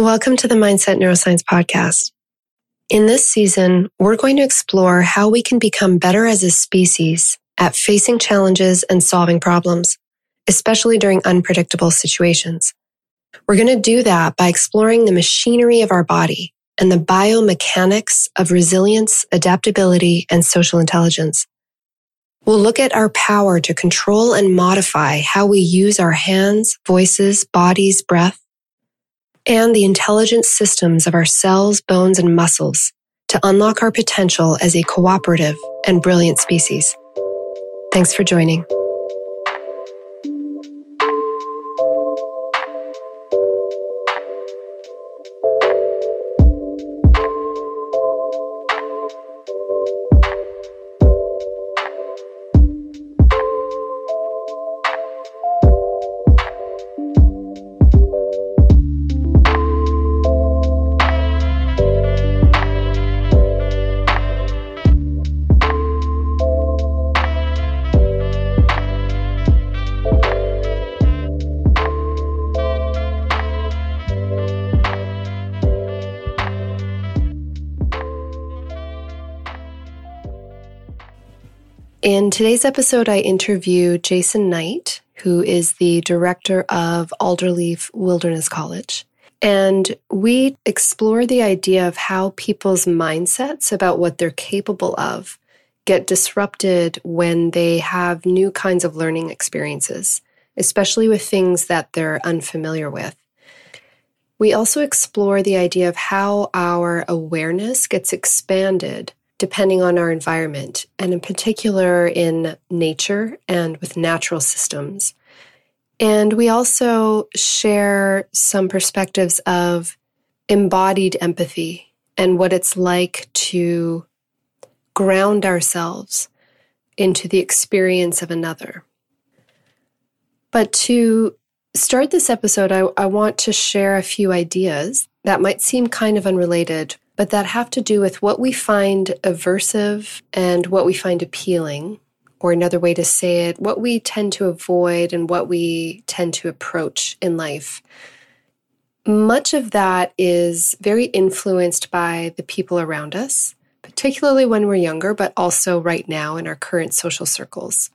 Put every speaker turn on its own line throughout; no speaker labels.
Welcome to the Mindset Neuroscience Podcast. In this season, we're going to explore how we can become better as a species at facing challenges and solving problems, especially during unpredictable situations. We're going to do that by exploring the machinery of our body and the biomechanics of resilience, adaptability, and social intelligence. We'll look at our power to control and modify how we use our hands, voices, bodies, breath, and the intelligent systems of our cells, bones, and muscles to unlock our potential as a cooperative and brilliant species. Thanks for joining. In today's episode, I interview Jason Knight, who is the director of Alderleaf Wilderness College. And we explore the idea of how people's mindsets about what they're capable of get disrupted when they have new kinds of learning experiences, especially with things that they're unfamiliar with. We also explore the idea of how our awareness gets expanded depending on our environment, and in particular in nature and with natural systems. And we also share some perspectives of embodied empathy and what it's like to ground ourselves into the experience of another. But to start this episode, I, I, want to share a few ideas that might seem kind of unrelated, but that have to do with what we find aversive and what we find appealing, or another way to say it, what we tend to avoid and what we tend to approach in life. Much of that is very influenced by the people around us, particularly when we're younger, but also right now in our current social circles.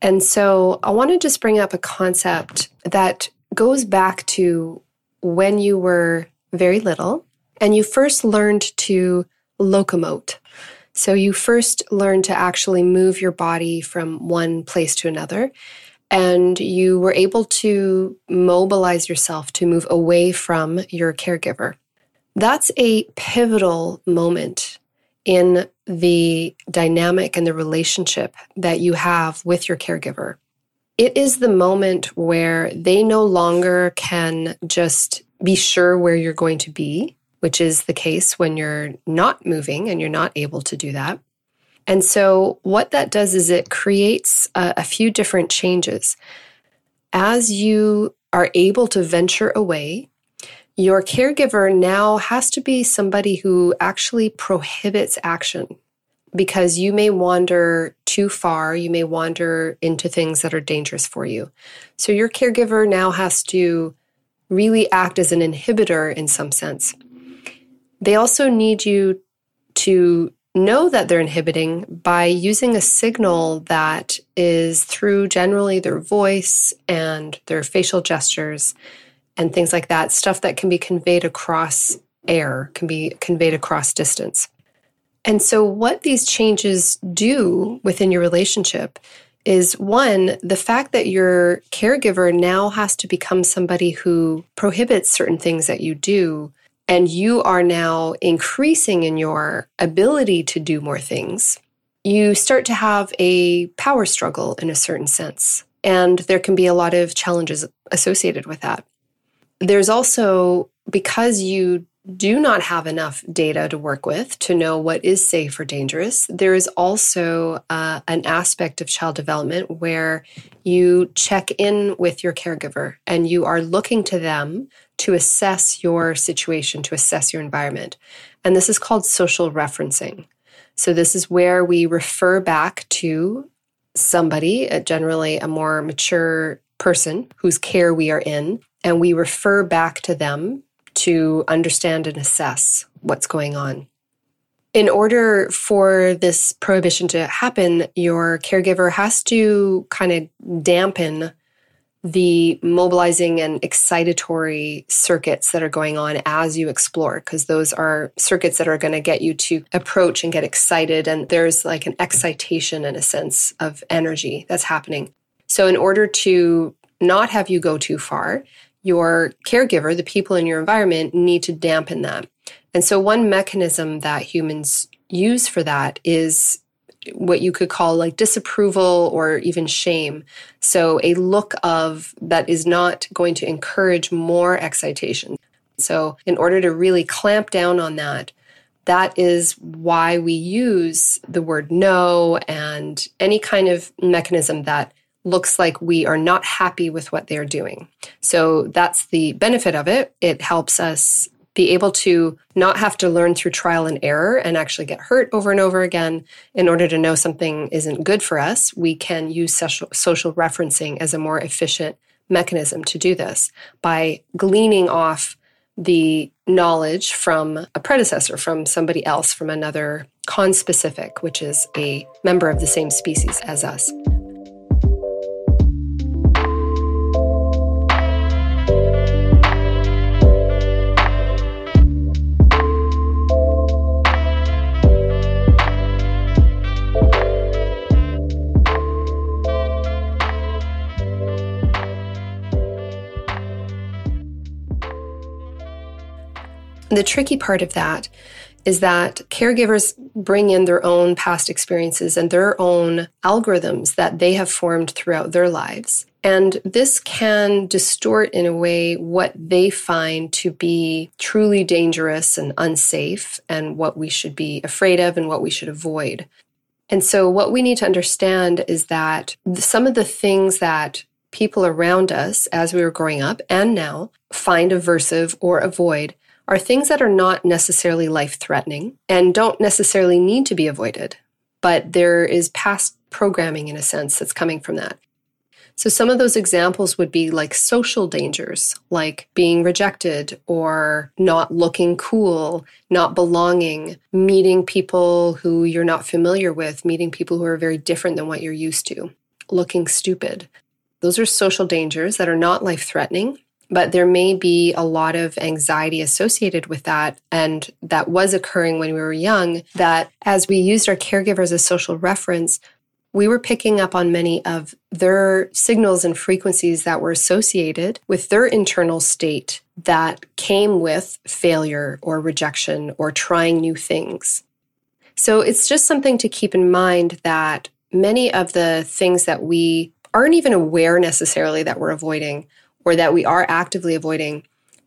And so I want to just bring up a concept that goes back to when you were very little and you first learned to locomote. So you first learned to actually move your body from one place to another. And you were able to mobilize yourself to move away from your caregiver. That's a pivotal moment in the dynamic and the relationship that you have with your caregiver. It is the moment where they no longer can just be sure where you're going to be which is the case when you're not moving and you're not able to do that. And so, what that does is it creates a, a few different changes. As you are able to venture away, your caregiver now has to be somebody who actually prohibits action because you may wander too far. You may wander into things that are dangerous for you. So, your caregiver now has to really act as an inhibitor in some sense. They also need you to know that they're inhibiting by using a signal that is through generally their voice and their facial gestures and things like that, stuff that can be conveyed across air, can be conveyed across distance. And so, what these changes do within your relationship is one, the fact that your caregiver now has to become somebody who prohibits certain things that you do and you are now increasing in your ability to do more things, you start to have a power struggle in a certain sense. And there can be a lot of challenges associated with that. There's also, because you do not have enough data to work with to know what is safe or dangerous, there is also uh, an aspect of child development where you check in with your caregiver and you are looking to them to assess your situation, to assess your environment. And this is called social referencing. So, this is where we refer back to somebody, generally a more mature person whose care we are in, and we refer back to them to understand and assess what's going on. In order for this prohibition to happen, your caregiver has to kind of dampen the mobilizing and excitatory circuits that are going on as you explore, because those are circuits that are going to get you to approach and get excited. And there's like an excitation and a sense of energy that's happening. So, in order to not have you go too far, your caregiver, the people in your environment, need to dampen that. And so, one mechanism that humans use for that is what you could call like disapproval or even shame. So, a look of that is not going to encourage more excitation. So, in order to really clamp down on that, that is why we use the word no and any kind of mechanism that looks like we are not happy with what they're doing. So that's the benefit of it. It helps us be able to not have to learn through trial and error and actually get hurt over and over again in order to know something isn't good for us. We can use social, referencing as a more efficient mechanism to do this by gleaning off the knowledge from a predecessor, from somebody else, from another conspecific, which is a member of the same species as us. The tricky part of that is that caregivers bring in their own past experiences and their own algorithms that they have formed throughout their lives. And this can distort in a way what they find to be truly dangerous and unsafe and what we should be afraid of and what we should avoid. And so, what we need to understand is that some of the things that people around us as we were growing up and now find aversive or avoid are things that are not necessarily life threatening and don't necessarily need to be avoided, but there is past programming in a sense that's coming from that. So, some of those examples would be like social dangers, like being rejected or not looking cool, not belonging, meeting people who you're not familiar with, meeting people who are very different than what you're used to, looking stupid. Those are social dangers that are not life threatening, but there may be a lot of anxiety associated with that. And that was occurring when we were young, that as we used our caregivers as a social reference, we were picking up on many of their signals and frequencies that were associated with their internal state that came with failure or rejection or trying new things. So it's just something to keep in mind that many of the things that we aren't even aware necessarily that we're avoiding or that we are actively avoiding,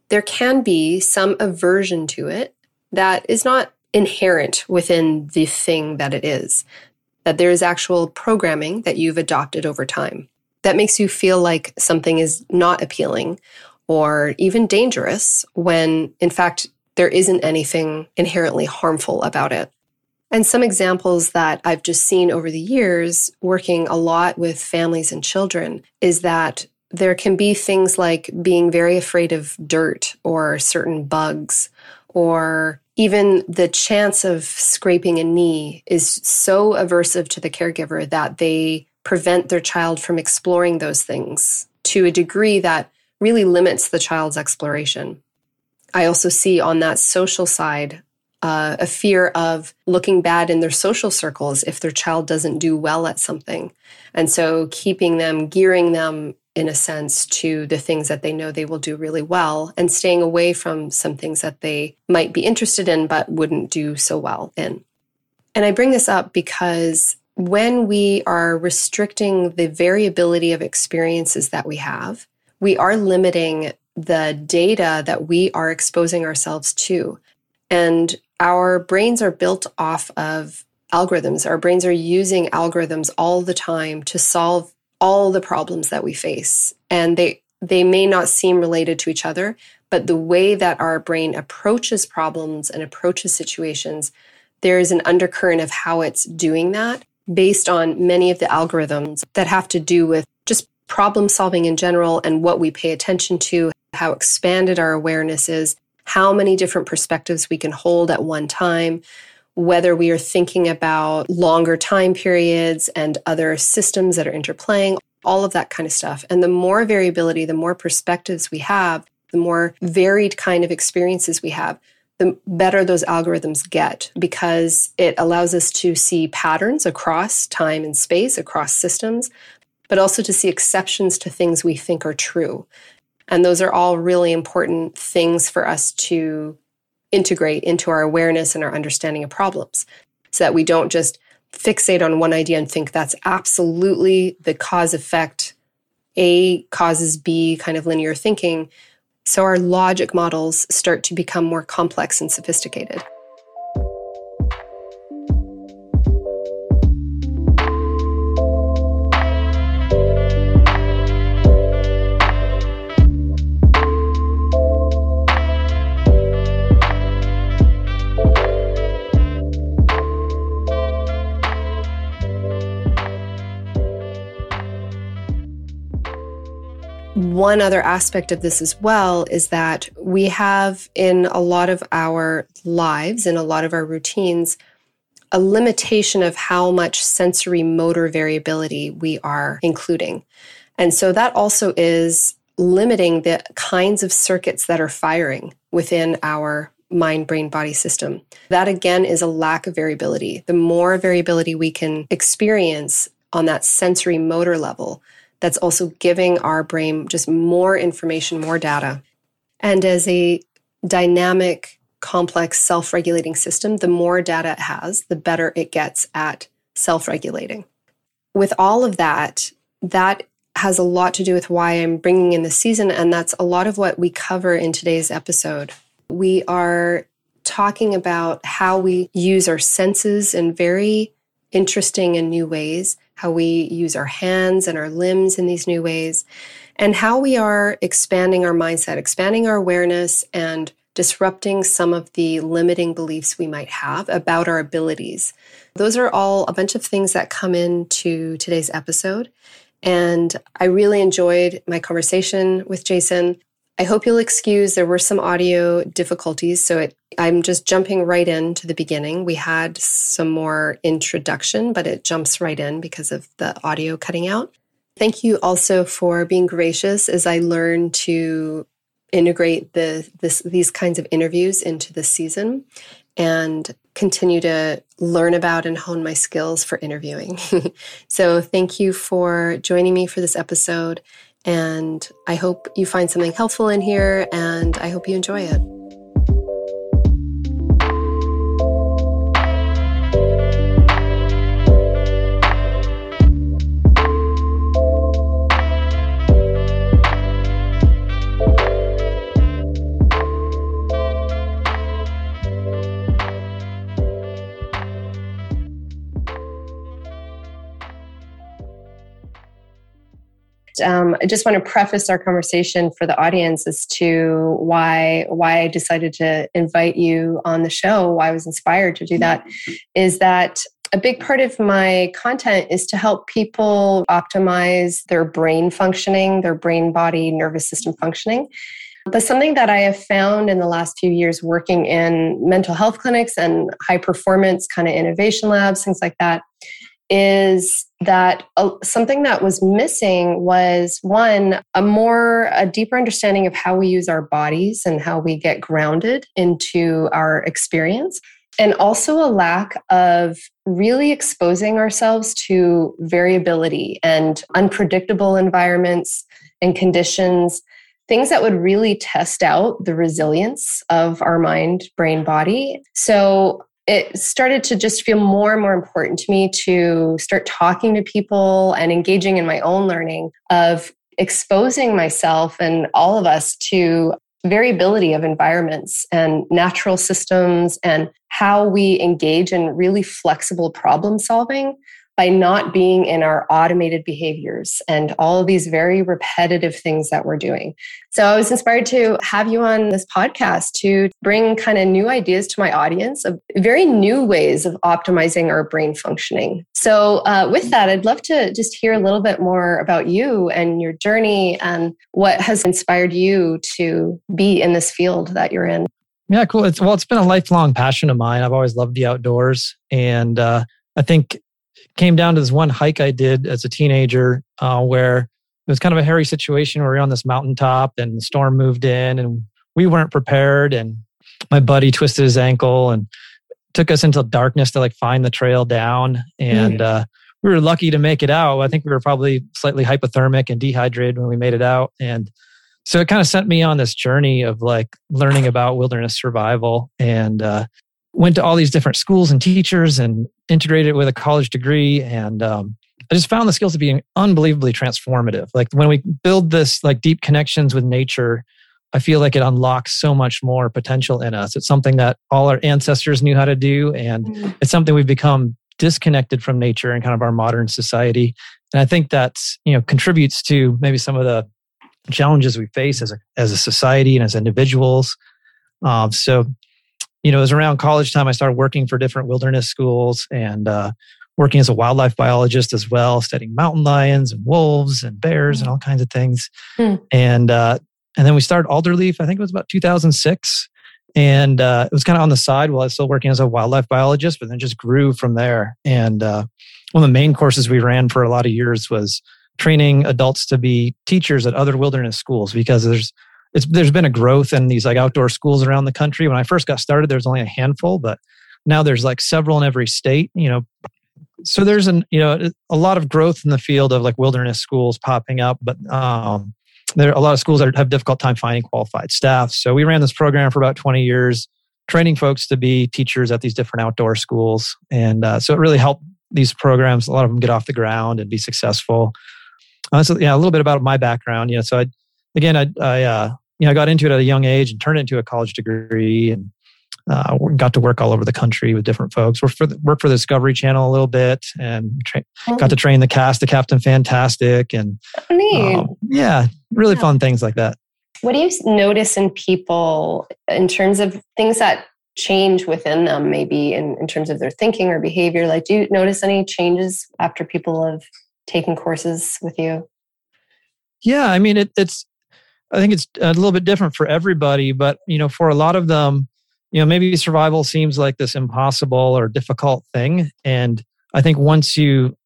there can be some aversion to it that is not inherent within the thing that it is. That there is actual programming that you've adopted over time that makes you feel like something is not appealing or even dangerous when, in fact, there isn't anything inherently harmful about it. And some examples that I've just seen over the years, working a lot with families and children, is that there can be things like being very afraid of dirt or certain bugs or even the chance of scraping a knee is so aversive to the caregiver that they prevent their child from exploring those things to a degree that really limits the child's exploration. I also see on that social side uh, a fear of looking bad in their social circles if their child doesn't do well at something. And so keeping them, gearing them in a sense, to the things that they know they will do really well and staying away from some things that they might be interested in but wouldn't do so well in. And I bring this up because when we are restricting the variability of experiences that we have, we are limiting the data that we are exposing ourselves to. And our brains are built off of algorithms. Our brains are using algorithms all the time to solve all the problems that we face. And they they may not seem related to each other, but the way that our brain approaches problems and approaches situations, there is an undercurrent of how it's doing that based on many of the algorithms that have to do with just problem solving in general and what we pay attention to, how expanded our awareness is, how many different perspectives we can hold at one time, whether we are thinking about longer time periods and other systems that are interplaying, all of that kind of stuff. And the more variability, the more perspectives we have, the more varied kind of experiences we have, the better those algorithms get because it allows us to see patterns across time and space, across systems, but also to see exceptions to things we think are true. And those are all really important things for us to integrate into our awareness and our understanding of problems so that we don't just fixate on one idea and think that's absolutely the cause effect A causes B kind of linear thinking. So our logic models start to become more complex and sophisticated. One other aspect of this as well is that we have in a lot of our lives, in a lot of our routines, a limitation of how much sensory motor variability we are including. And so that also is limiting the kinds of circuits that are firing within our mind brain body system. That again is a lack of variability. The more variability we can experience on that sensory motor level, that's also giving our brain just more information, more data. And as a dynamic, complex, self regulating system, the more data it has, the better it gets at self regulating. With all of that, that has a lot to do with why I'm bringing in the season. And that's a lot of what we cover in today's episode. We are talking about how we use our senses in very interesting and new ways how we use our hands and our limbs in these new ways, and how we are expanding our mindset, expanding our awareness, and disrupting some of the limiting beliefs we might have about our abilities. Those are all a bunch of things that come into today's episode. And I really enjoyed my conversation with Jason. I hope you'll excuse there were some audio difficulties, so it, I'm just jumping right into the beginning. We had some more introduction, but it jumps right in because of the audio cutting out. Thank you also for being gracious as I learn to integrate the this these kinds of interviews into the season and continue to learn about and hone my skills for interviewing. so thank you for joining me for this episode and I hope you find something helpful in here and I hope you enjoy it. Um, I just want to preface our conversation for the audience as to why why I decided to invite you on the show. Why I was inspired to do that is that a big part of my content is to help people optimize their brain functioning, their brain body nervous system functioning. But something that I have found in the last few years working in mental health clinics and high performance kind of innovation labs, things like that, is that uh, something that was missing was one a more a deeper understanding of how we use our bodies and how we get grounded into our experience and also a lack of really exposing ourselves to variability and unpredictable environments and conditions things that would really test out the resilience of our mind brain body. So it started to just feel more and more important to me to start talking to people and engaging in my own learning of exposing myself and all of us to variability of environments and natural systems and how we engage in really flexible problem solving by not being in our automated behaviors and all of these very repetitive things that we're doing. So I was inspired to have you on this podcast to bring kind of new ideas to my audience of very new ways of optimizing our brain functioning. So uh, with that, I'd love to just hear a little bit more about you and your journey and what has inspired you to be in this field that you're in.
Yeah, cool. It's well, it's been a lifelong passion of mine. I've always loved the outdoors, and uh, I think came down to this one hike I did as a teenager, uh, where it was kind of a hairy situation where we were on this mountaintop, and the storm moved in, and we weren't prepared, and my buddy twisted his ankle and took us into darkness to like find the trail down, and mm. uh, we were lucky to make it out. I think we were probably slightly hypothermic and dehydrated when we made it out, and so it kind of sent me on this journey of like learning about wilderness survival and uh, went to all these different schools and teachers and integrated it with a college degree and um, i just found the skills to be unbelievably transformative like when we build this like deep connections with nature i feel like it unlocks so much more potential in us it's something that all our ancestors knew how to do and mm-hmm. it's something we've become disconnected from nature and kind of our modern society and i think that's you know contributes to maybe some of the challenges we face as a, as a society and as individuals. Um, so, you know, it was around college time I started working for different wilderness schools and uh, working as a wildlife biologist as well, studying mountain lions and wolves and bears and all kinds of things. Mm. And uh, and then we started Alderleaf. I think it was about 2006, and uh, it was kind of on the side while I was still working as a wildlife biologist, but then just grew from there. And uh, one of the main courses we ran for a lot of years was training adults to be teachers at other wilderness schools because there's it's there's been a growth in these like outdoor schools around the country. When I first got started, there was only a handful, but now there's like several in every state. You know, so there's an you know a lot of growth in the field of like wilderness schools popping up, but um, there are a lot of schools that have difficult time finding qualified staff. So we ran this program for about 20 years, training folks to be teachers at these different outdoor schools, and uh, so it really helped these programs. A lot of them get off the ground and be successful. Uh, so yeah, a little bit about my background. You know, so I again, I, I uh, you know, I got into it at a young age and turned it into a college degree and uh, got to work all over the country with different folks. Worked for the, worked for the Discovery Channel a little bit and tra- oh. got to train the cast of Captain Fantastic and um, yeah, really yeah. fun things like that.
What do you notice in people in terms of things that change within them, maybe in, in terms of their thinking or behavior? Like, do you notice any changes after people have taken courses with you?
Yeah, I mean, it, it's, I think it's a little bit different for everybody, but, you know, for a lot of them, you know, maybe survival seems like this impossible or difficult thing. And I think once you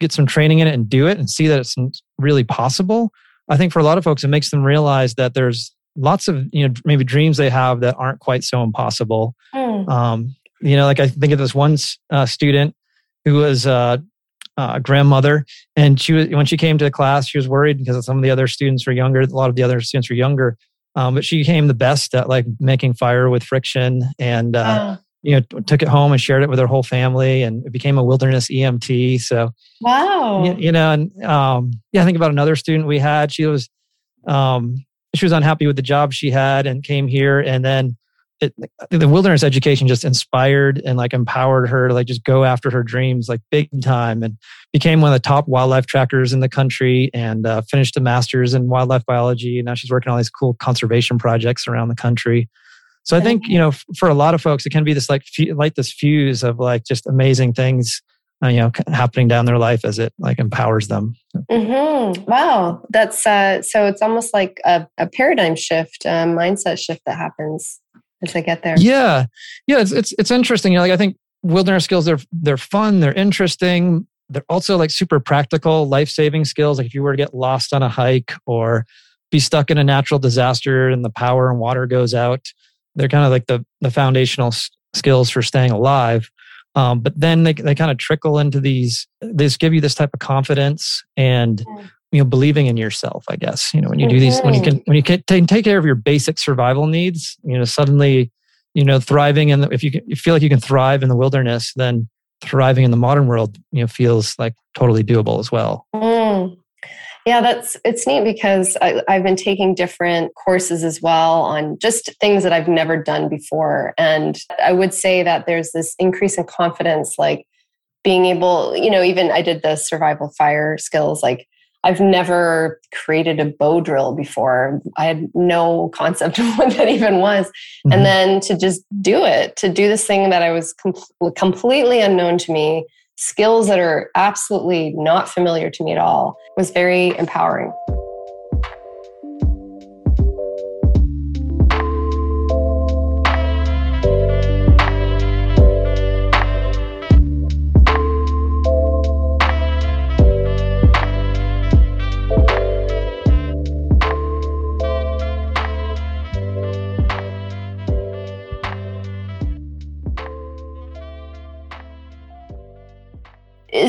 get some training in it and do it and see that it's really possible, I think for a lot of folks, it makes them realize that there's lots of, you know, maybe dreams they have that aren't quite so impossible. Mm. Um, you know, like I think of this one uh, student who was uh, uh, grandmother, and she was when she came to the class, she was worried because some of the other students were younger. A lot of the other students were younger, um, but she became the best at like making fire with friction, and uh, oh. you know took it home and shared it with her whole family, and it became a wilderness EMT. So
wow,
you, you know, and um, yeah, I think about another student we had. She was um, she was unhappy with the job she had and came here, and then it, the wilderness education just inspired and like empowered her to like just go after her dreams like big time and became one of the top wildlife trackers in the country and uh, finished a master's in wildlife biology. And now she's working on all these cool conservation projects around the country. So i think you know f- for a lot of folks it can be this like f- like this fuse of like just amazing things uh, you know happening down their life as it like empowers them.
Mm-hmm. wow. That's uh so it's almost like a, a paradigm shift a mindset shift that happens as I get there.
Yeah, yeah, it's it's it's interesting. You know, like I think wilderness skills they're they're fun, they're interesting. They're also like super practical, life saving skills. Like if you were to get lost on a hike or be stuck in a natural disaster and the power and water goes out, they're kind of like the the foundational s- skills for staying alive. Um, but then they they kind of trickle into these. They just give you this type of confidence and you know believing in yourself i guess you know when you do these when you can when you can take care of your basic survival needs you know suddenly you know thriving and if you, can, you feel like you can thrive in the wilderness then thriving in the modern world you know feels like totally doable as well. Mm.
yeah that's it's neat because I, i've been taking different courses as well on just things that i've never done before. And i would say that there's this increase in confidence like being able you know even i did the survival fire skills like I've never created a bow drill before. I had no concept of what that even was. Mm-hmm. And then to just do it, to do this thing that I was com- completely unknown to me, skills that are absolutely not familiar to me at all, was very empowering.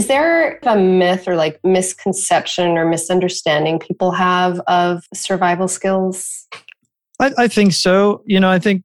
Is there a myth or like misconception or misunderstanding people have of survival skills?
I, I think so. You know, I think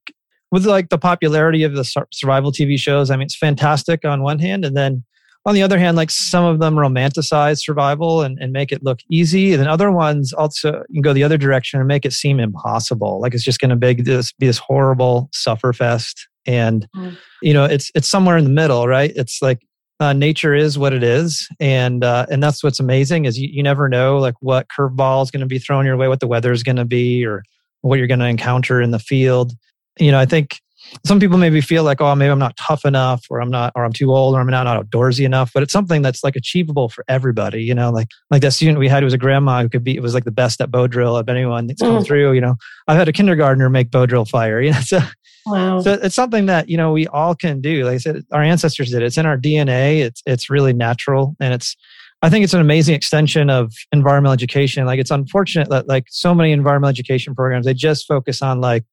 with like the popularity of the survival TV shows, I mean, it's fantastic on one hand. And then on the other hand, like some of them romanticize survival and, and make it look easy. And then other ones also can go the other direction and make it seem impossible. Like it's just going to be this, be this horrible suffer fest. And, mm. you know, it's, it's somewhere in the middle, right? It's like uh, nature is what it is. And, uh, and that's what's amazing is you, you never know like what curveball is going to be thrown your way, what the weather is going to be, or what you're going to encounter in the field. You know, I think some people maybe feel like, oh, maybe I'm not tough enough, or I'm not, or I'm too old, or I'm not outdoorsy enough. But it's something that's like achievable for everybody. You know, like like that student we had who was a grandma who could be, it was like the best at bow drill of anyone that's come mm. through. You know, I've had a kindergartner make bow drill fire. You know, so wow. so it's something that you know we all can do. Like I said, our ancestors did. It's in our DNA. It's it's really natural, and it's I think it's an amazing extension of environmental education. Like it's unfortunate that like so many environmental education programs they just focus on like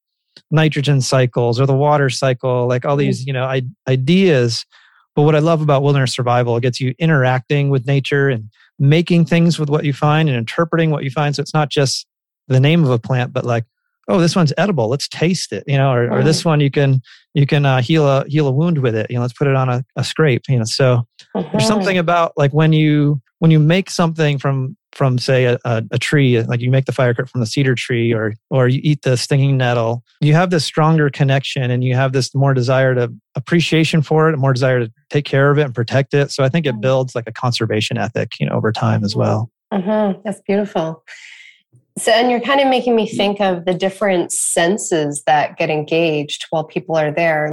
nitrogen cycles or the water cycle, like all these, you know, I- ideas. But what I love about wilderness survival, it gets you interacting with nature and making things with what you find and interpreting what you find. So it's not just the name of a plant, but like, oh, this one's edible. Let's taste it, you know, or, or this one you can you can uh, heal a heal a wound with it. You know, let's put it on a, a scrape. You know, so there's uh-huh. something about like when you when you make something from from say a, a, tree like you make the fire from the cedar tree or or you eat the stinging nettle you have this stronger connection and you have this more desire to appreciation for it a more desire to take care of it and protect it. So i think it mm-hmm. builds like a conservation ethic you know over time as well.
Mm-hmm. that's beautiful. So and you're kind of making me think of the different senses that get engaged while people are there.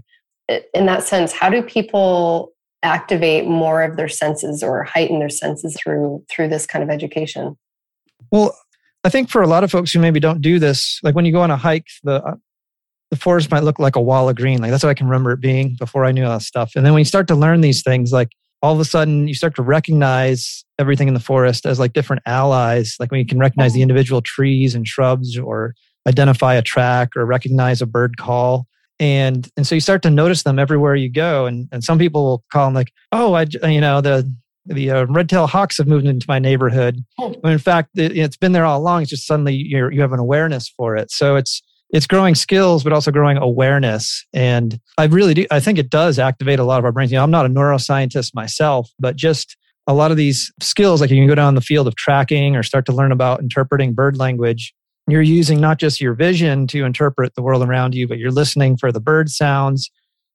In that sense how do people activate more of their senses or heighten their senses through through this kind of education?
Well i think for a lot of folks who maybe don't do this like when you go on a hike the uh, the forest might look like a wall of green. Like that's what i can remember it being before i knew all that stuff. And then when you start to learn these things like all of a sudden you start to recognize everything in the forest as like different allies. Like when you can recognize the individual trees and shrubs or identify a track or recognize a bird call and and so you start to notice them everywhere you go. And and some people will call them like oh i you know the the uh, red-tailed hawks have moved into my neighborhood. Oh. when in fact it, has been there all along. It's just suddenly you you have an awareness for it. So it's it's growing skills but also growing awareness. And i really do i think it does activate a lot of our brains. You know i'm not a neuroscientist myself but just a lot of these skills like you can go down the field of tracking or start to learn about interpreting bird language you're using not just your vision to interpret the world around you, but you're listening for the bird sounds.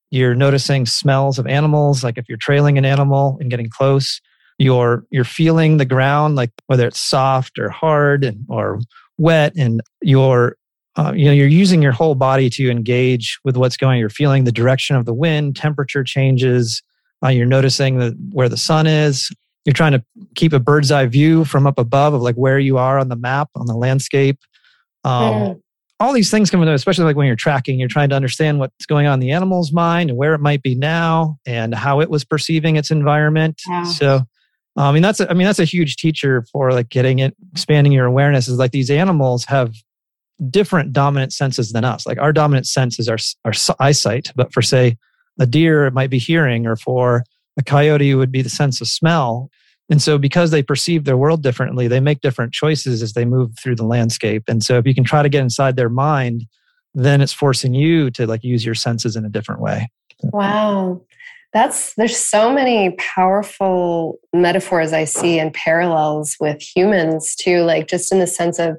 You're noticing smells of animals, like if you're trailing an animal and getting close. You're you're feeling the ground, like whether it's soft or hard and, or wet, and you're uh, you know you're using your whole body to engage with what's going. On. You're feeling the direction of the wind, temperature changes. Uh, you're noticing the, where the sun is. You're trying to keep a bird's eye view from up above of like where you are on the map on the landscape. Um, mm. All these things come into, especially like when you're tracking, you're trying to understand what's going on in the animal's mind and where it might be now and how it was perceiving its environment. Yeah. So, I mean, that's a, I mean that's a huge teacher for like getting it, expanding your awareness. Is like these animals have different dominant senses than us. Like our dominant sense is our our eyesight, but for say a deer, it might be hearing, or for a coyote, it would be the sense of smell. And so, because they perceive their world differently, they make different choices as they move through the landscape. And so, if you can try to get inside their mind, then it's forcing you to like use your senses in a different way.
Wow. That's there's so many powerful metaphors I see and parallels with humans too, like just in the sense of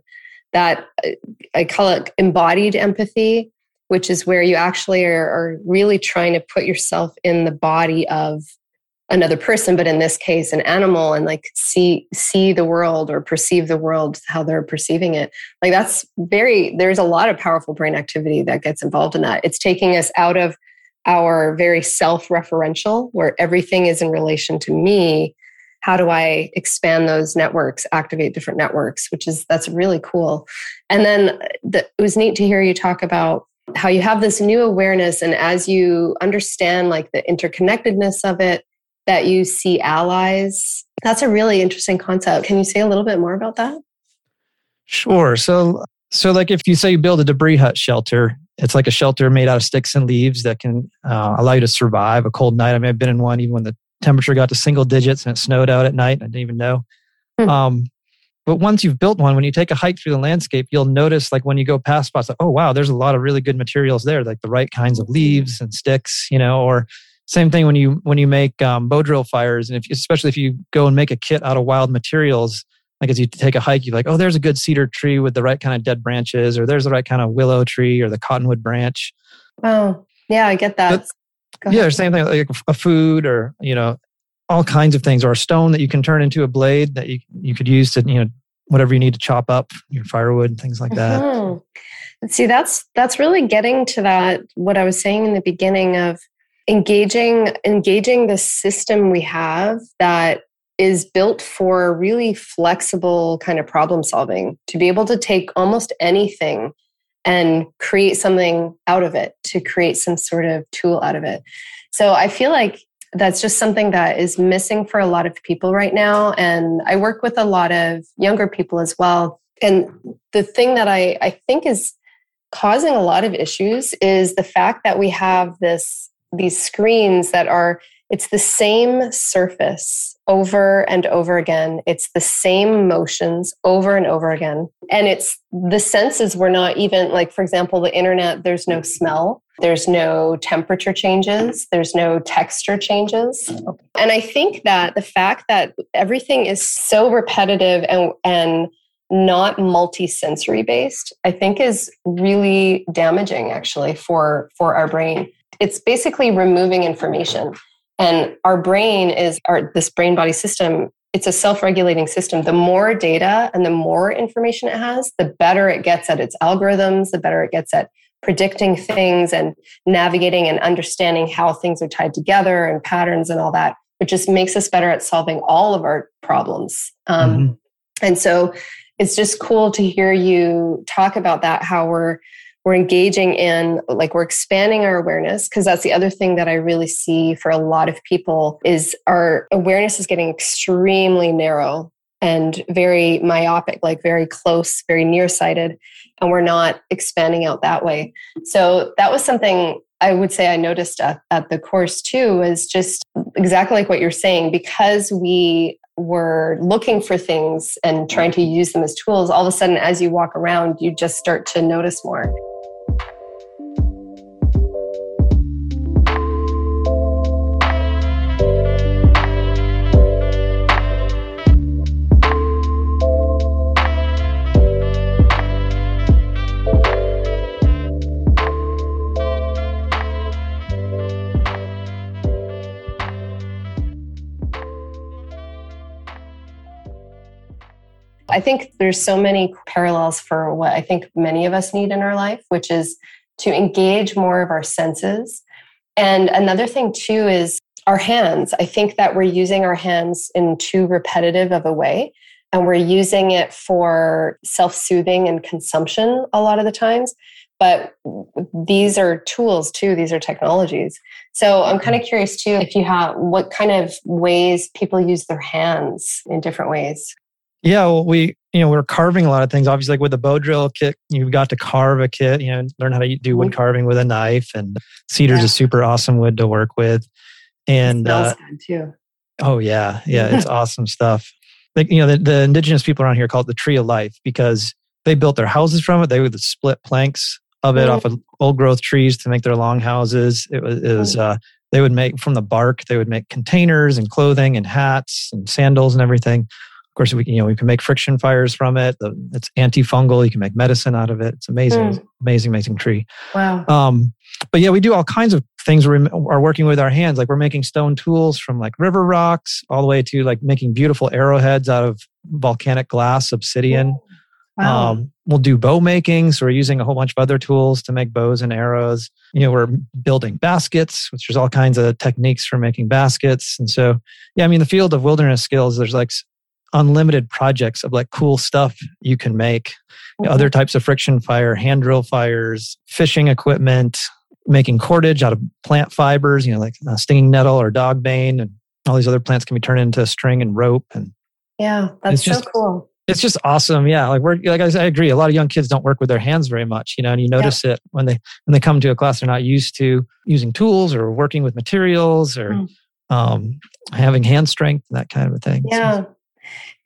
that uh, I call it embodied empathy, which is where you actually are, are really trying to put yourself in the body of another person but in this case an animal and like see see the world or perceive the world how they're perceiving it. Like that's very there's a lot of powerful brain activity that gets involved in that. It's taking us out of our very self-referential where everything is in relation to me. How do i expand those networks activate different networks which is that's really cool. And then the, it was neat to hear you talk about how you have this new awareness and as you understand like the interconnectedness of it that you see allies. That's a really interesting concept. Can you say a little bit more about that?
Sure. So, so like if you say you build a debris hut shelter, it's like a shelter made out of sticks and leaves that can uh, allow you to survive a cold night. I mean, I've been in one even when the temperature got to single digits and it snowed out at night. I didn't even know.
Hmm.
Um, but once you've built one, when you take a hike through the landscape, you'll notice like when you go past spots, like, oh wow, there's a lot of really good materials there, like the right kinds of leaves and sticks, you know, or same thing when you when you make um, bow drill fires, and if especially if you go and make a kit out of wild materials, like as you take a hike, you're like, oh, there's a good cedar tree with the right kind of dead branches, or there's the right kind of willow tree or the cottonwood branch.
Oh, yeah, I get that.
But, yeah, same thing like a food or you know all kinds of things, or a stone that you can turn into a blade that you you could use to you know whatever you need to chop up your firewood and things like that.
Mm-hmm. See, that's that's really getting to that what I was saying in the beginning of engaging engaging the system we have that is built for really flexible kind of problem solving to be able to take almost anything and create something out of it to create some sort of tool out of it. So i feel like that's just something that is missing for a lot of people right now and i work with a lot of younger people as well. And the thing that i, I think is causing a lot of issues is the fact that we have this these screens that are it's the same surface over and over again. It's the same motions over and over again. And it's the senses were not even like for example the internet there's no smell there's no temperature changes there's no texture changes. And i think that the fact that everything is so repetitive and and not multi-sensory based i think is really damaging actually for for our brain it's basically removing information. And our brain is our this brain body system, it's a self-regulating system. The more data and the more information it has, the better it gets at its algorithms, the better it gets at predicting things and navigating and understanding how things are tied together and patterns and all that, which just makes us better at solving all of our problems. Um, mm-hmm. And so it's just cool to hear you talk about that, how we're we're engaging in like we're expanding our awareness because that's the other thing that i really see for a lot of people is our awareness is getting extremely narrow and very myopic like very close very nearsighted and we're not expanding out that way. So that was something i would say i noticed at, at the course too is just exactly like what you're saying because we were looking for things and trying to use them as tools all of a sudden as you walk around you just start to notice more I think there's so many parallels for what I think many of us need in our life, which is to engage more of our senses. And another thing, too, is our hands. I think that we're using our hands in too repetitive of a way. And we're using it for self soothing and consumption a lot of the times. But these are tools too, these are technologies. So I'm kind of curious too if you have what kind of ways people use their hands in different ways.
Yeah, well, we you know we're carving a lot of things. Obviously, like with the bow drill kit, you've got to carve a kit. You know, learn how to do wood mm-hmm. carving with a knife, and cedar's yeah. a super awesome wood to work with. And
uh, too.
Oh yeah, yeah, it's awesome stuff. Like you know, the, the indigenous people around here call it the tree of life because they built their houses from it. They would split planks of it mm. off of old growth trees to make their long houses. It was, it was uh, they would make from the bark. They would make containers and clothing and hats and sandals and everything of course, we can, you know we can make friction fires from it. It's antifungal. You can make medicine out of it. It's amazing, mm. amazing, amazing tree.
Wow. Um,
but yeah, we do all kinds of things. We are working with our hands. Like we're making stone tools from like river rocks, all the way to like making beautiful arrowheads out of volcanic glass, obsidian. Wow. Um, we'll do bow making. So we're using a whole bunch of other tools to make bows and arrows. You know, we're building baskets, which there's all kinds of techniques for making baskets. And so, yeah, I mean, the field of wilderness skills, there's like unlimited projects of like cool stuff you can make. Mm-hmm. Other types of friction fire, hand drill fires, fishing equipment, making cordage out of plant fibers, you know, like uh, stinging nettle or dog bane, and all these other plants can be turned into string and rope. And
yeah, that's so just, cool.
It's just awesome. Yeah, like we're like I, I, agree. A lot of young kids don't work with their hands very much, you know, and you notice yeah. it when they when they come to a class. They're not used to using tools or working with materials or. Mm um, having hand strength, that kind of a thing.
Yeah. So,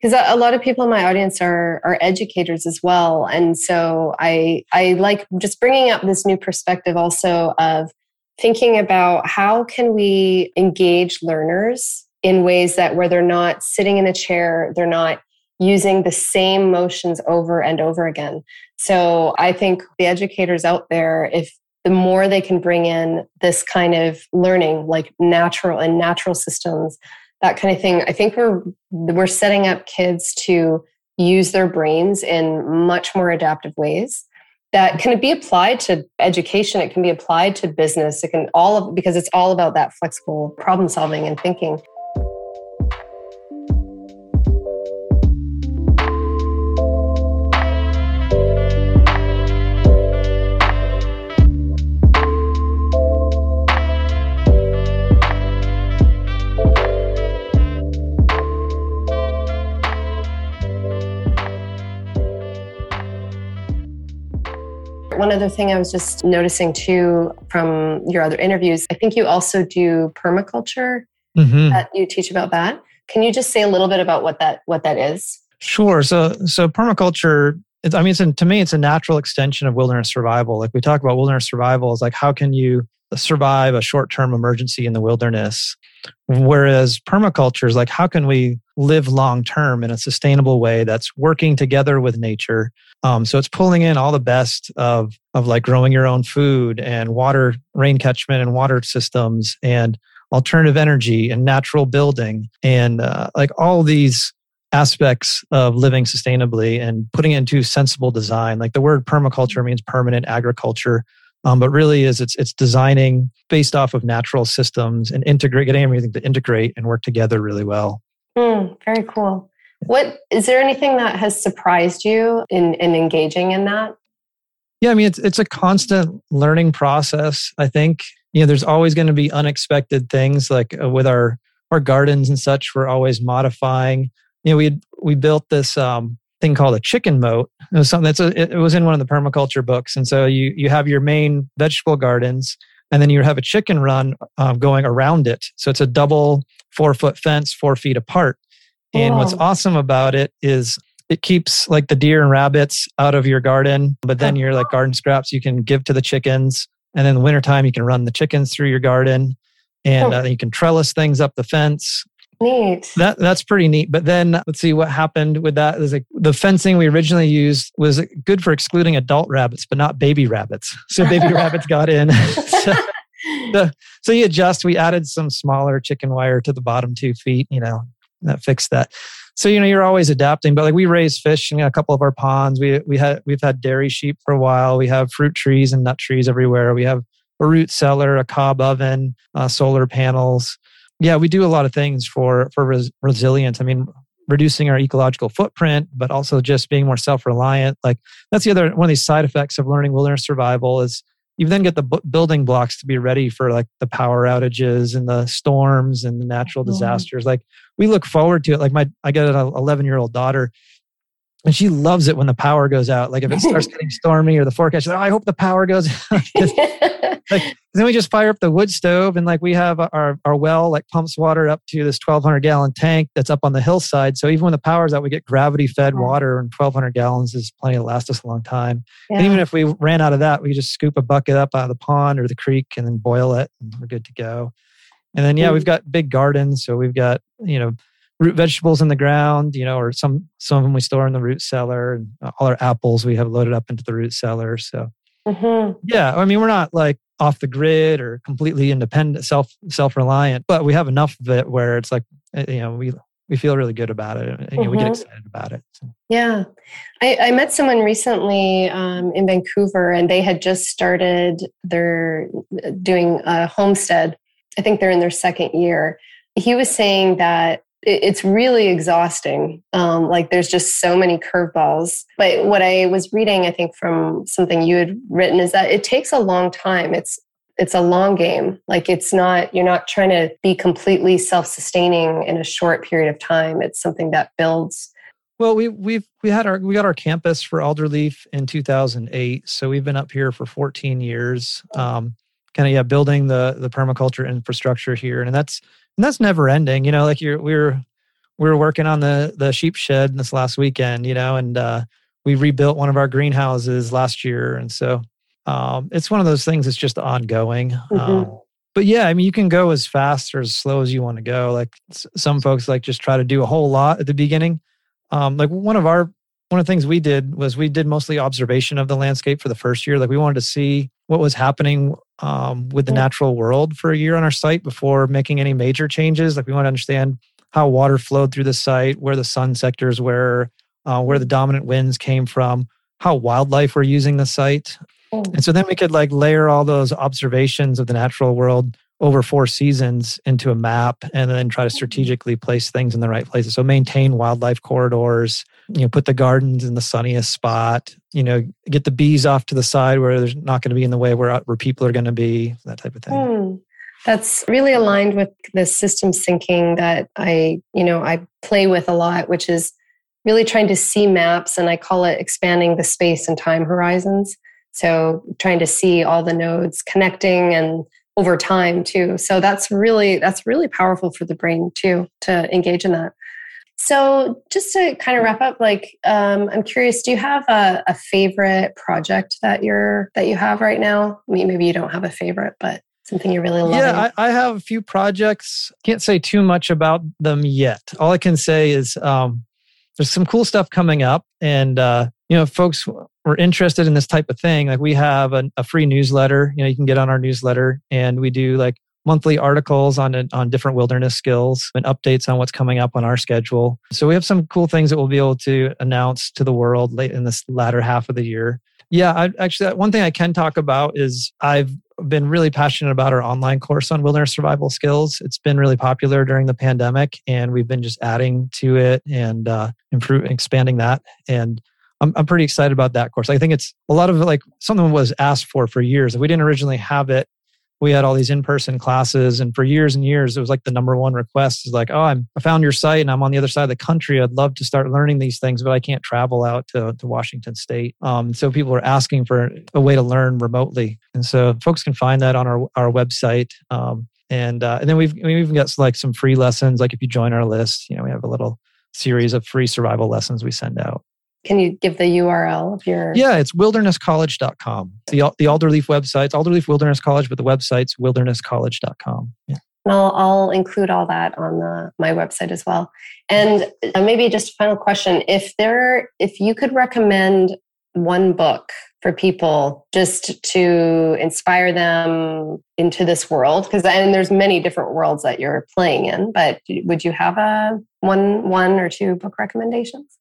because a lot of people in my audience are are educators as well. And so i i like just bringing up this new perspective also of thinking about how can we engage learners in ways that where they're not sitting in a chair they're not using the same motions over and over again. So i think the educators out there if the more they can bring in this kind of learning like natural and natural systems that kind of thing. I think we're we're setting up kids to use their brains in much more adaptive ways that can be applied to education. It can be applied to business. It can all of because it's all about that flexible problem solving and thinking one other thing I was just noticing too from your other interviews, I think you also do permaculture. Mm-hmm. That you teach about that. Can you just say a little bit about what that what that is?
Sure. So so permaculture. I mean, it's to me, it's a natural extension of wilderness survival. Like we talk about wilderness survival, is like how can you survive a short term emergency in the wilderness? Whereas permaculture is like how can we live long term in a sustainable way that's working together with nature um, so it's pulling in all the best of of like growing your own food and water rain catchment and water systems and alternative energy and natural building and uh, like all these aspects of living sustainably and putting into sensible design. Like the word permaculture means permanent agriculture. Um, but really is it's it's designing based off of natural systems and integrate getting everything to integrate and work together really well.
Mm, very cool. What is there anything that has surprised you in, in engaging in that?
Yeah, I mean it's it's a constant learning process. I think you know there's always going to be unexpected things like uh, with our our gardens and such. We're always modifying. You know, we we built this um, thing called a chicken moat. It was something that's a, it was in one of the permaculture books, and so you you have your main vegetable gardens, and then you have a chicken run um, going around it. So it's a double four foot fence, four feet apart. And what's awesome about it is it keeps like the deer and rabbits out of your garden, but then your like garden scraps you can give to the chickens. And then in the wintertime, you can run the chickens through your garden and uh, you can trellis things up the fence.
Neat.
That that's pretty neat. But then let's see what happened with that. Is like the fencing we originally used was good for excluding adult rabbits, but not baby rabbits. So baby rabbits got in. so, the, so you adjust. We added some smaller chicken wire to the bottom two feet. You know, that fixed that. So you know you're always adapting, but like we raise fish in a couple of our ponds. We we had we've had dairy sheep for a while. We have fruit trees and nut trees everywhere. We have a root cellar, a cob oven, uh, solar panels. Yeah, we do a lot of things for for res- resilience. I mean, reducing our ecological footprint, but also just being more self reliant. Like that's the other one of these side effects of learning wilderness survival is you then get the b- building blocks to be ready for like the power outages and the storms and the natural disasters. Like we look forward to it. Like my, I got an 11 year old daughter and she loves it when the power goes out. Like if it starts getting stormy or the forecast, like, oh, I hope the power goes out. like, then we just fire up the wood stove and like we have our, our well like pumps water up to this 1200 gallon tank that's up on the hillside. So even when the power's out, we get gravity fed water and 1200 gallons is plenty to last us a long time. Yeah. And even if we ran out of that, we just scoop a bucket up out of the pond or the creek and then boil it and we're good to go. And then, yeah, we've mm. got big gardens. So we've got, you know, root vegetables in the ground, you know, or some some of them we store in the root cellar, and all our apples we have loaded up into the root cellar. So, mm-hmm. yeah, I mean, we're not like off the grid or completely independent, self self reliant, but we have enough of it where it's like, eh, you know, we we feel really good about it. And, mm-hmm. we get mm-hmm. excited about it. So.
Yeah, I, I, met someone recently um, in Vancouver, and they had just started. They're doing a homestead. I think they're in their second year. He was saying that it's really exhausting. Um, like there's just so many curveballs. But what I was reading, I think from something you had written, is that it takes a long time. It's it's a long game. Like it's not you're not trying to be completely self-sustaining in a short period of time. It's something that builds.
Well, we we've we had our we got our campus for Alderleaf in 2008, so we've been up here for 14 years. Um, kind of yeah, building the the permaculture infrastructure here, and that's and that's never ending. You know, like you're we are we were working on the the sheep shed this last weekend. You know, and uh, we rebuilt one of our greenhouses last year, and so um, it's one of those things that's just ongoing. Mm-hmm. Um, but yeah, I mean, you can go as fast or as slow as you want to go. Like some folks like just try to do a whole lot at the beginning. Um, like one of our one of the things we did was we did mostly observation of the landscape for the first year. Like we wanted to see what was happening um, with the natural world for a year on our site before making any major changes. Like we want to understand how water flowed through the site, where the sun sectors were, uh, where the dominant winds came from, how wildlife were using the site. Oh. And so then we could like layer all those observations of the natural world over four seasons into a map and then try to strategically place things in the right places. So maintain wildlife corridors, you know, put the gardens in the sunniest spot, you know, get the bees off to the side where there's not going to be in the way where, where people are going to be, that type of thing. Mm.
That's really aligned with the systems thinking that I, you know, I play with a lot, which is really trying to see maps and I call it expanding the space and time horizons. So trying to see all the nodes connecting and over time too. So that's really that's really powerful for the brain too to engage in that. So just to kind of wrap up, like um, I'm curious, do you have a, a, favorite project that you're that you have right now? I mean, maybe you don't have a favorite, but something you really love.
Yeah, I, I, have a few projects. Can't say too much about them yet. All I can say is um, there's some cool stuff coming up, and uh, you know, folks were interested in this type of thing, like we have a, a free newsletter. You know, you can get on our newsletter, and we do like monthly articles on on different wilderness skills and updates on what's coming up on our schedule. So we have some cool things that we'll be able to announce to the world late in this latter half of the year. Yeah, I, actually, one thing I can talk about is I've been really passionate about our online course on wilderness survival skills. It's been really popular during the pandemic, and we've been just adding to it and uh, improving, expanding that. And I'm, I'm pretty excited about that course. I think it's a lot of like something was asked for for years. We didn't originally have it. We had all these in-person classes, and for years and years, it was like the number one request is like, "Oh, I'm I found your site, and I'm on the other side of the country. I'd love to start learning these things, but I can't travel out to, to Washington State." Um, so people are asking for a way to learn remotely, and so folks can find that on our our website. Um, and uh, and then we've we've even got like some free lessons. Like if you join our list, you know, we have a little series of free survival lessons we send out.
Can you give the URL of your?
Yeah, it's wildernesscollege.com. The, the Alderleaf website's Alderleaf Wilderness College, but the website's wildernesscollege.com. Yeah.
I'll, I'll include all that on the, my website as well. And uh, maybe just a final question: If there, if you could recommend one book for people just to inspire them into this world, because and there's many different worlds that you're playing in, but would you have a one, one or two book recommendations?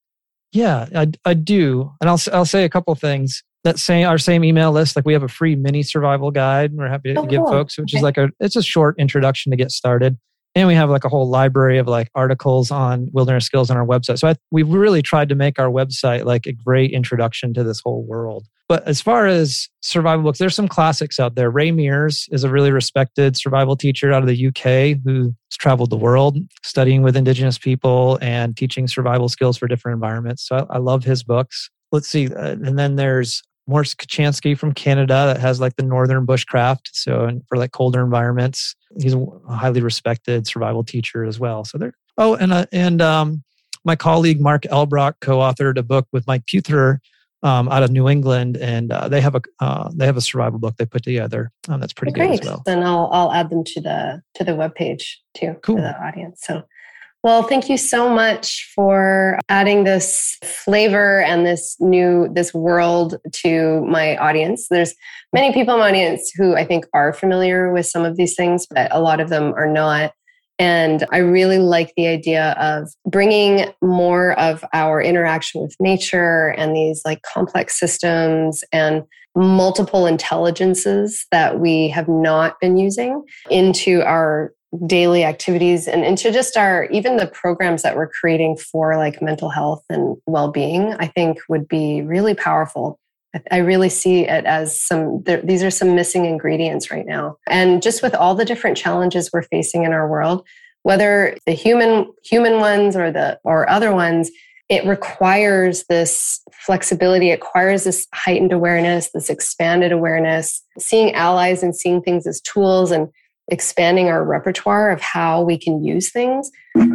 Yeah, I, I do. And I'll, I'll say a couple things. That same our same email list, like we have a free mini survival guide. We're happy to oh, give cool. folks, which okay. is like a it's a short introduction to get started. And we have like a whole library of like articles on wilderness skills on our website. So I, we've really tried to make our website like a great introduction to this whole world. But as far as survival books, there's some classics out there. Ray Mears is a really respected survival teacher out of the UK who's traveled the world studying with indigenous people and teaching survival skills for different environments. So I, I love his books. Let's see. Uh, and then there's Mors Kochanski from Canada that has like the northern bushcraft. So for like colder environments, he's a highly respected survival teacher as well. So there. Oh, and uh, and um, my colleague Mark Elbroch co-authored a book with Mike Pewtherer um, out of New England, and uh, they have a uh, they have a survival book they put together. Um, that's pretty good as well.
Then I'll I'll add them to the to the web page too cool. for the audience. So, well, thank you so much for adding this flavor and this new this world to my audience. There's many people in my audience who I think are familiar with some of these things, but a lot of them are not. And I really like the idea of bringing more of our interaction with nature and these like complex systems and multiple intelligences that we have not been using into our daily activities and into just our even the programs that we're creating for like mental health and well-being i think would be really powerful I really see it as some, these are some missing ingredients right now. And just with all the different challenges we're facing in our world, whether the human, human ones or the, or other ones, it requires this flexibility, it requires this heightened awareness, this expanded awareness, seeing allies and seeing things as tools and expanding our repertoire of how we can use things.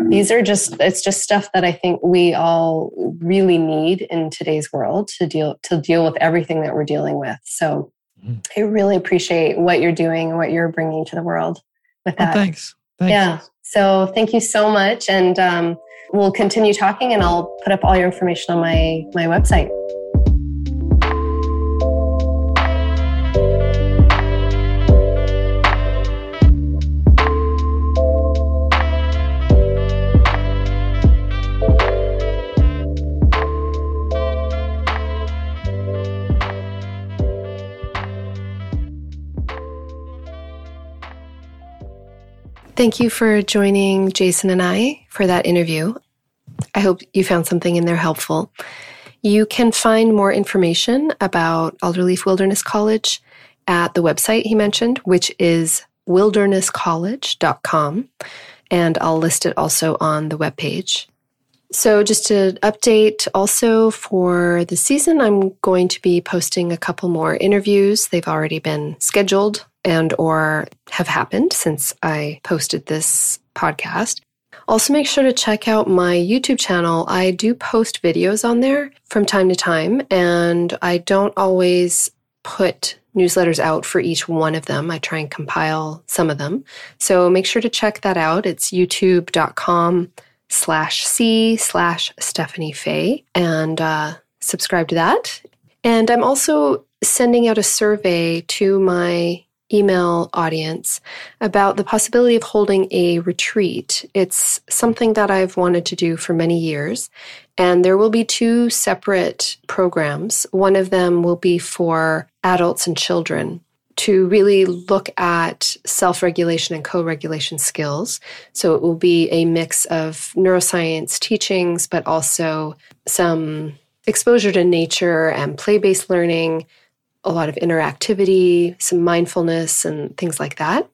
These are just it's just stuff that I think we all really need in today's world to deal to deal with everything that we're dealing with. So mm-hmm. I really appreciate what you're doing and what you're bringing to the world with that.
Well, thanks. thanks.
Yeah. So thank you so much and um, we'll continue talking and I'll put up all your information on my my website. Thank you for joining Jason and I for that interview. I hope you found something in there helpful. You can find more information about Alderleaf Wilderness College at the website he mentioned, which is wildernesscollege.com. And I'll list it also on the webpage. So, just to update also for the season, I'm going to be posting a couple more interviews. They've already been scheduled and or have happened since I posted this podcast. Also, make sure to check out my YouTube channel. I do post videos on there from time to time, and I don't always put newsletters out for each one of them. I try and compile some of them. So make sure to check that out. It's youtube.com slash C slash Stephanie Fay and uh, subscribe to that. And I'm also sending out a survey to my email audience about the possibility of holding a retreat. It's something that I've wanted to do for many years. And there will be two separate programs. One of them will be for adults and children to really look at self regulation and co regulation skills. So it will be a mix of neuroscience teachings, but also some exposure to nature and play based learning a lot of interactivity, some mindfulness, and things like that,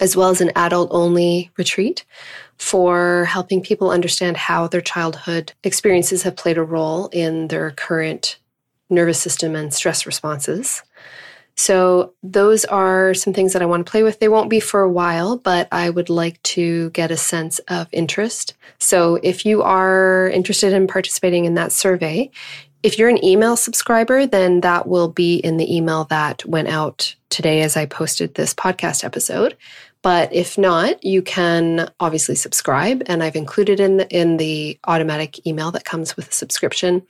as well as an adult only retreat for helping people understand how their childhood experiences have played a role in their current nervous system and stress responses. So, those are some things that I want to play with. They won't be for a while, but I would like to get a sense of interest. So, if you are interested in participating in that survey, if you're an email subscriber, then that will be in the email that went out today as I posted this podcast episode. But if not, you can obviously subscribe, and I've included in the, in the automatic email that comes with a subscription.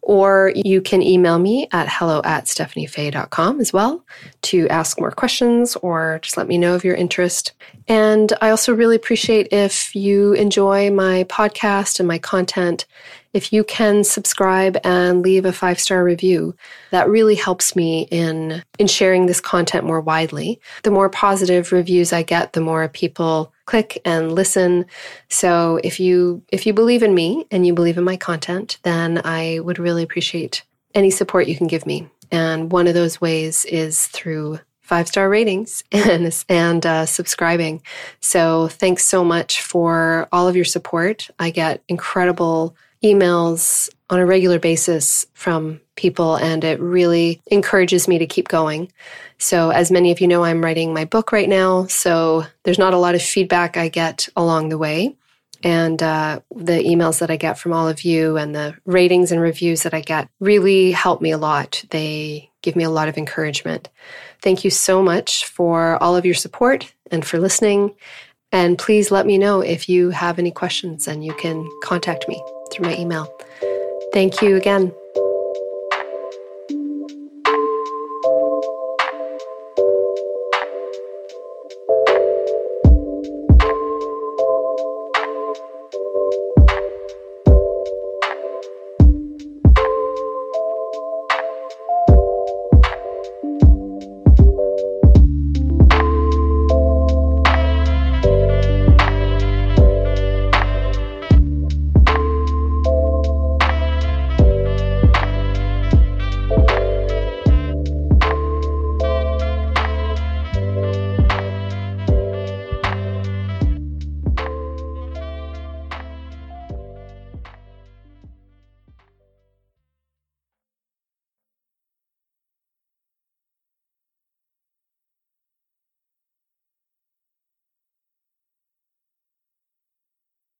Or you can email me at hello at stephaniefay.com as well to ask more questions or just let me know of your interest. And I also really appreciate if you enjoy my podcast and my content if you can subscribe and leave a five star review, that really helps me in, in sharing this content more widely. The more positive reviews I get, the more people click and listen. So if you, if you believe in me and you believe in my content, then I would really appreciate any support you can give me. And one of those ways is through five star ratings and and uh, subscribing. So thanks so much for all of your support. I get incredible emails on a regular basis from people, and it really encourages me to keep going. So, as many of you know, I'm writing my book right now, so there's not a lot of feedback I get along the way. And uh, the emails that I get from all of you and the ratings and reviews that I get really help me a lot. They give me a lot of encouragement. Thank you so much for all of your support and for listening. And please let me know if you have any questions and you can contact me through my email. Thank you again.